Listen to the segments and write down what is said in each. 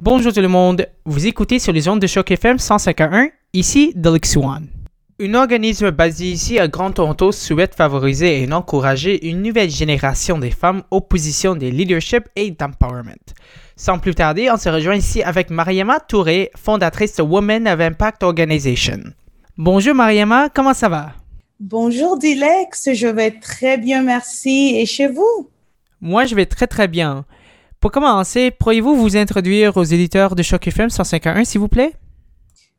Bonjour tout le monde, vous écoutez sur les ondes de Choc FM 151, ici Delix One. Un organisme basé ici à Grand Toronto souhaite favoriser et encourager une nouvelle génération de femmes aux positions de leadership et d'empowerment. Sans plus tarder, on se rejoint ici avec Mariama Touré, fondatrice de Women of Impact Organization. Bonjour Mariama, comment ça va? Bonjour Dilex, je vais très bien, merci. Et chez vous? Moi, je vais très très bien. Pour commencer, pourriez-vous vous introduire aux éditeurs de Choc FM 151, s'il vous plaît?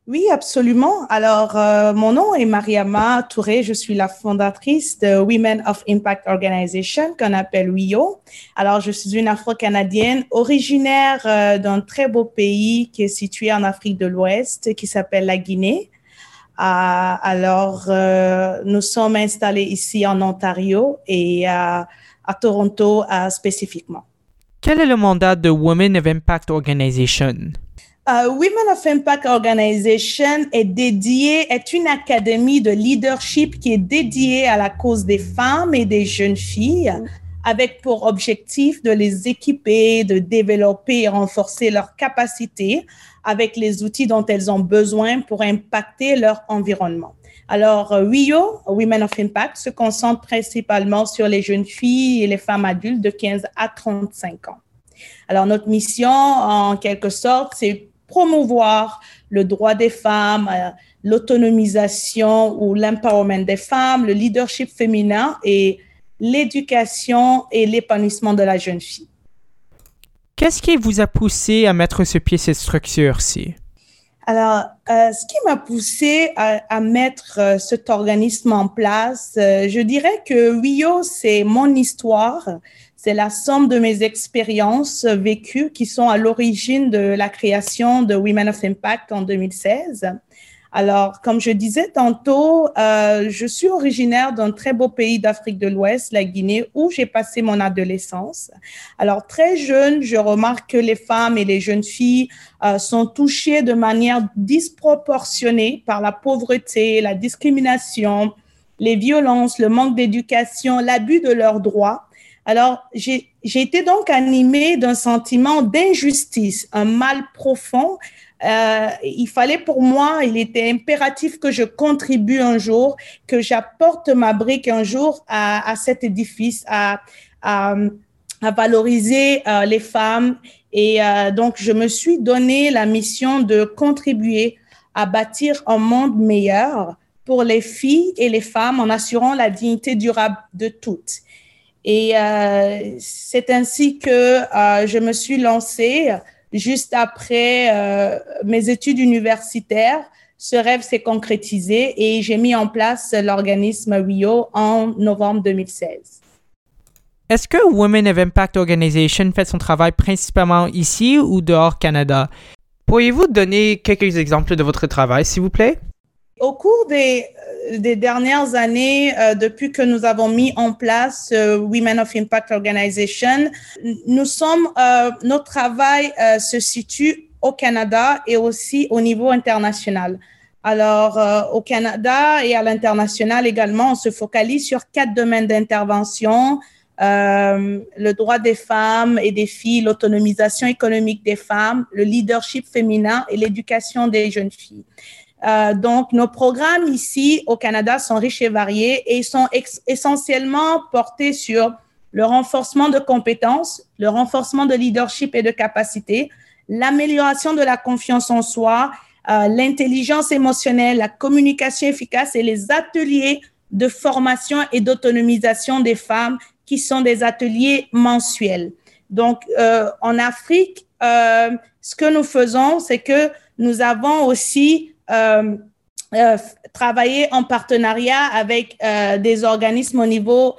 Oui, absolument. Alors, euh, mon nom est Mariama Touré. Je suis la fondatrice de Women of Impact Organization, qu'on appelle WIO. Alors, je suis une Afro-Canadienne originaire euh, d'un très beau pays qui est situé en Afrique de l'Ouest, qui s'appelle la Guinée. Euh, alors, nous sommes installés ici en Ontario et à Toronto spécifiquement. Quel est le mandat de Women of Impact Organization? Uh, Women of Impact Organization est dédiée, est une académie de leadership qui est dédiée à la cause des femmes et des jeunes filles, avec pour objectif de les équiper, de développer et renforcer leurs capacités avec les outils dont elles ont besoin pour impacter leur environnement. Alors, WIO, euh, Women of Impact, se concentre principalement sur les jeunes filles et les femmes adultes de 15 à 35 ans. Alors, notre mission, en quelque sorte, c'est promouvoir le droit des femmes, euh, l'autonomisation ou l'empowerment des femmes, le leadership féminin et l'éducation et l'épanouissement de la jeune fille. Qu'est-ce qui vous a poussé à mettre sur pied cette structure-ci? Alors, euh, ce qui m'a poussé à, mettre euh, cet organisme en place, euh, je dirais que WIO, c'est mon histoire, c'est la somme de mes expériences vécues qui sont à l'origine de la création de Women of Impact en 2016. Alors, comme je disais tantôt, euh, je suis originaire d'un très beau pays d'Afrique de l'Ouest, la Guinée, où j'ai passé mon adolescence. Alors, très jeune, je remarque que les femmes et les jeunes filles euh, sont touchées de manière disproportionnée par la pauvreté, la discrimination, les violences, le manque d'éducation, l'abus de leurs droits. Alors, j'ai été donc animée d'un sentiment d'injustice, un mal profond euh, il fallait pour moi, il était impératif que je contribue un jour, que j'apporte ma brique un jour à, cet édifice, à, à, valoriser euh, les femmes. Et euh, donc, je me suis donné la mission de contribuer à bâtir un monde meilleur pour les filles et les femmes en assurant la dignité durable de toutes. Et c'est ainsi que je me suis lancée juste après euh, mes études universitaires, ce rêve s'est concrétisé et j'ai mis en place l'organisme WIO en novembre 2016. Est-ce que Women of Impact Organization fait son travail principalement ici ou dehors Canada? Pourriez-vous donner quelques exemples de votre travail, s'il vous plaît? Au cours des, des dernières années, euh, depuis que nous avons mis en place euh, Women of Impact Organization, nous sommes, euh, notre travail se situe au Canada et aussi au niveau international. Alors, au Canada et à l'international également, on se focalise sur quatre domaines d'intervention. le droit des femmes et des filles, l'autonomisation économique des femmes, le leadership féminin et l'éducation des jeunes filles. Euh, donc, nos programmes ici au Canada sont riches et variés et sont essentiellement portés sur le renforcement de compétences, le renforcement de leadership et de capacité, l'amélioration de la confiance en soi, euh, l'intelligence émotionnelle, la communication efficace et les ateliers de formation et d'autonomisation des femmes qui sont des ateliers mensuels. Donc, euh, en Afrique, euh, ce que nous faisons, c'est que nous avons aussi travailler en partenariat avec euh, des organismes au niveau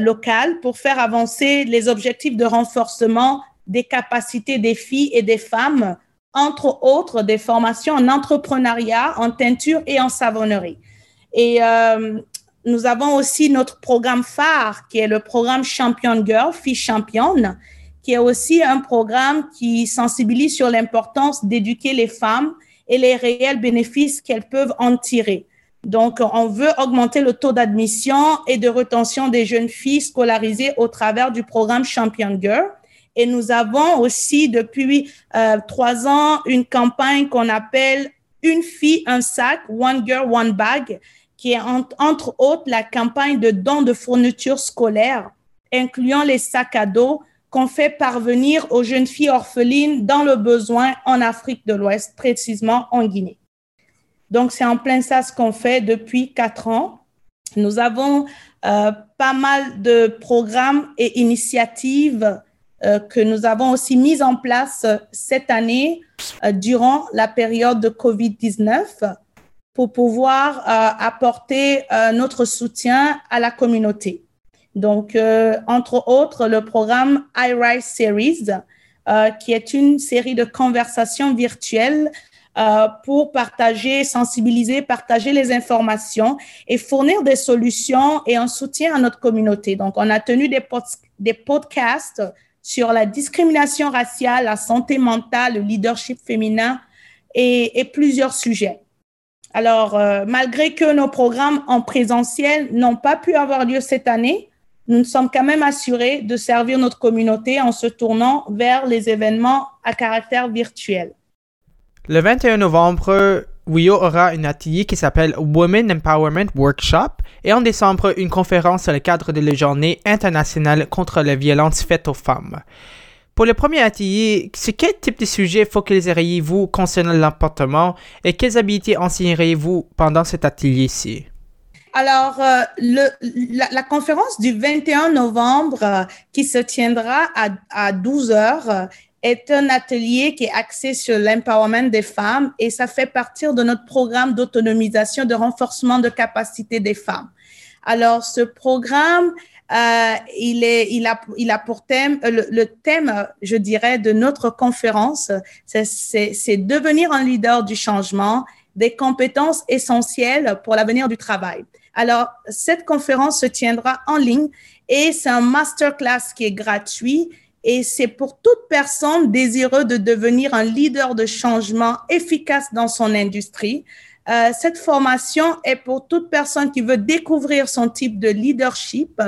local pour faire avancer les objectifs de renforcement des capacités des filles et des femmes, entre autres des formations en entrepreneuriat, en teinture et en savonnerie. Et nous avons aussi notre programme phare qui est le programme Champion Girl, Fille Championne, qui est aussi un programme qui sensibilise sur l'importance d'éduquer les femmes et les réels bénéfices qu'elles peuvent en tirer. Donc, on veut augmenter le taux d'admission et de retention des jeunes filles scolarisées au travers du programme Champion Girl. Et nous avons aussi depuis euh, trois ans une campagne qu'on appelle Une fille, un sac, One Girl, One Bag, qui est entre autres la campagne de dons de fournitures scolaires, incluant les sacs à dos qu'on fait parvenir aux jeunes filles orphelines dans le besoin en Afrique de l'Ouest, précisément en Guinée. Donc, c'est en plein ça ce qu'on fait depuis quatre ans. Nous avons euh, pas mal de programmes et initiatives euh, que nous avons aussi mises en place cette année euh, durant la période de COVID-19 pour pouvoir apporter notre soutien à la communauté. Donc, euh, entre autres, le programme iRise Series, euh, qui est une série de conversations virtuelles euh, pour partager, sensibiliser, partager les informations et fournir des solutions et un soutien à notre communauté. Donc, on a tenu des, podcasts sur la discrimination raciale, la santé mentale, le leadership féminin et, et plusieurs sujets. Alors, malgré que nos programmes en présentiel n'ont pas pu avoir lieu cette année, nous sommes quand même assurés de servir notre communauté en se tournant vers les événements à caractère virtuel. Le 21 novembre, WIO aura un atelier qui s'appelle Women Empowerment Workshop et en décembre, une conférence dans le cadre de la journée internationale contre la violence faite aux femmes. Pour le premier atelier, sur quel type de sujet focaliseriez-vous concernant l'emportement et quelles habiletés enseigneriez-vous pendant cet atelier-ci? Alors, euh, le, la, conférence du 21 novembre euh, qui se tiendra à, à 12 heures euh, est un atelier qui est axé sur l'empowerment des femmes et ça fait partir de notre programme d'autonomisation, de renforcement de capacité des femmes. Alors, ce programme, euh, il, est, il, a, il a pour thème, le, le thème, je dirais, de notre conférence, c'est devenir un leader du changement, des compétences essentielles pour l'avenir du travail. Alors, cette conférence se tiendra en ligne et c'est un masterclass qui est gratuit et c'est pour toute personne désireuse de devenir un leader de changement efficace dans son industrie. Euh, cette formation est pour toute personne qui veut découvrir son type de leadership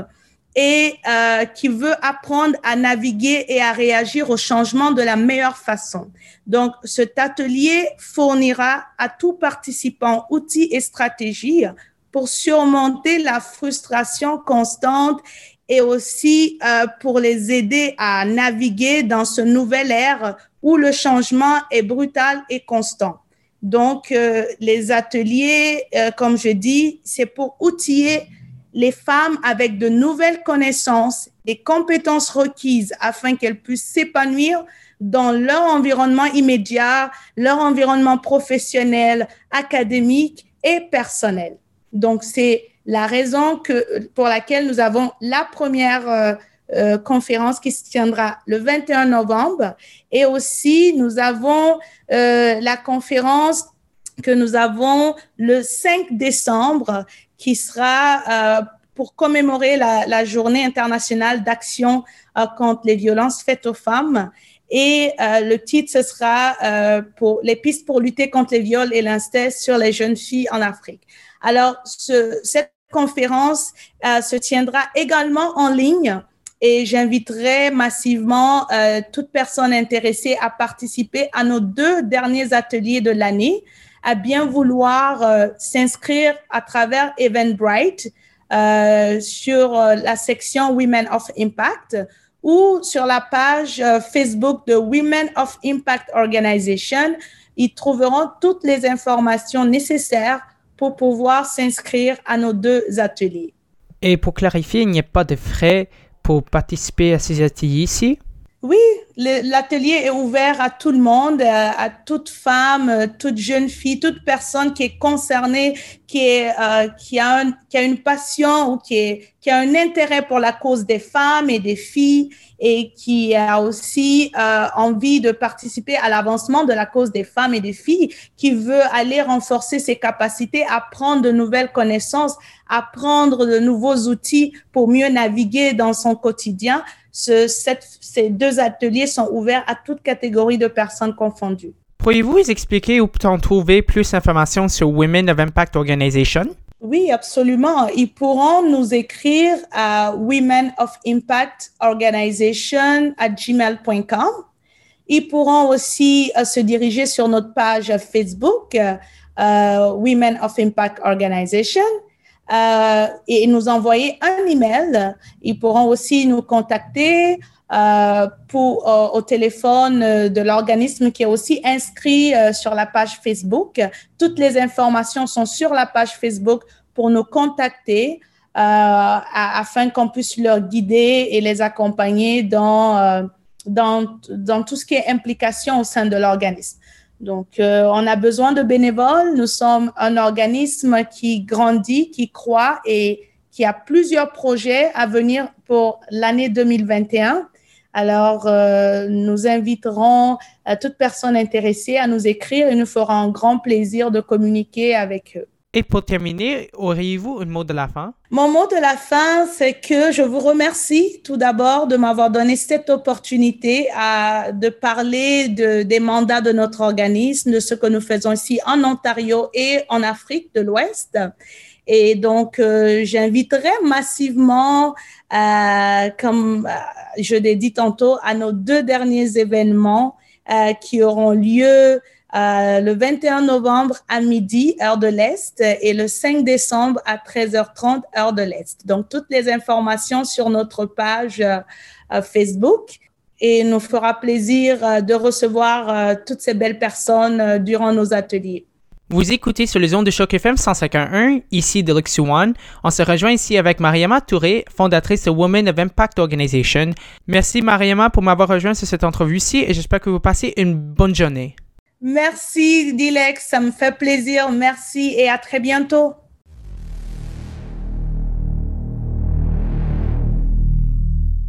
et euh, qui veut apprendre à naviguer et à réagir au changement de la meilleure façon. Donc, cet atelier fournira à tout participant outils et stratégies pour surmonter la frustration constante et aussi euh, pour les aider à naviguer dans ce nouvel ère où le changement est brutal et constant. Donc, euh, les ateliers, euh, comme je dis, c'est pour outiller les femmes avec de nouvelles connaissances, des compétences requises afin qu'elles puissent s'épanouir dans leur environnement immédiat, leur environnement professionnel, académique et personnel. Donc, c'est la raison que, pour laquelle nous avons la première euh, euh, conférence qui se tiendra le 21 novembre. Et aussi, nous avons euh, la conférence que nous avons le 5 décembre qui sera pour commémorer la, la journée internationale d'action contre les violences faites aux femmes. Et le titre, ce sera pour les pistes pour lutter contre les viols et l'inceste sur les jeunes filles en Afrique. Alors, ce, cette conférence euh, se tiendra également en ligne et j'inviterai massivement euh, toute personne intéressée à participer à nos deux derniers ateliers de l'année, à bien vouloir euh, s'inscrire à travers Eventbrite euh, sur euh, la section Women of Impact ou sur la page euh, Facebook de Women of Impact Organization. Ils trouveront toutes les informations nécessaires pour pouvoir s'inscrire à nos deux ateliers. Et pour clarifier, il n'y a pas de frais pour participer à ces ateliers ici? Oui, l'atelier est ouvert à tout le monde, à, toute femme, toute jeune fille, toute personne qui est concernée, qui, est, euh, qui, a, qui a une passion ou qui, est, qui a un intérêt pour la cause des femmes et des filles et qui a aussi euh, envie de participer à l'avancement de la cause des femmes et des filles, qui veut aller renforcer ses capacités, apprendre de nouvelles connaissances, apprendre de nouveaux outils pour mieux naviguer dans son quotidien. Ce, cette, ces deux ateliers sont ouverts à toute catégorie de personnes confondues. Pourriez-vous expliquer où peut-on trouver plus d'informations sur Women of Impact Organization? Oui, absolument. Ils pourront nous écrire à Women of Impact Organization à gmail.com. Ils pourront aussi se diriger sur notre page Facebook, Women of Impact Organization euh, et nous envoyer un email. Ils pourront aussi nous contacter euh, euh, au téléphone de l'organisme qui est aussi inscrit sur la page Facebook. Toutes les informations sont sur la page Facebook pour nous contacter afin qu'on puisse leur guider et les accompagner dans tout ce qui est implication au sein de l'organisme. Donc, euh, on a besoin de bénévoles. Nous sommes un organisme qui grandit, qui croît et qui a plusieurs projets à venir pour l'année 2021. Alors, euh, nous inviterons à toute personne intéressée à nous écrire et nous ferons un grand plaisir de communiquer avec eux. Et pour terminer, auriez-vous un mot de la fin? Mon mot de la fin, c'est que je vous remercie tout d'abord de m'avoir donné cette opportunité à, de parler de, des mandats de notre organisme, de ce que nous faisons ici en Ontario et en Afrique de l'Ouest. Et donc, euh, j'inviterai massivement, euh, comme euh, je l'ai dit tantôt, à nos deux derniers événements euh, qui auront lieu euh, le 21 novembre à midi, heure de l'Est, et le 5 décembre à 13h30, heure de l'Est. Donc, toutes les informations sur notre page euh, euh, Facebook. Et nous fera plaisir de recevoir toutes ces belles personnes durant nos ateliers. Vous écoutez sur les ondes de Choc FM 151, ici de One. On se rejoint ici avec Mariama Touré, fondatrice de Women of Impact Organization. Merci Mariama pour m'avoir rejoint sur cette entrevue-ci et j'espère que vous passez une bonne journée. Merci, Dilex. Ça me fait plaisir. Merci et à très bientôt.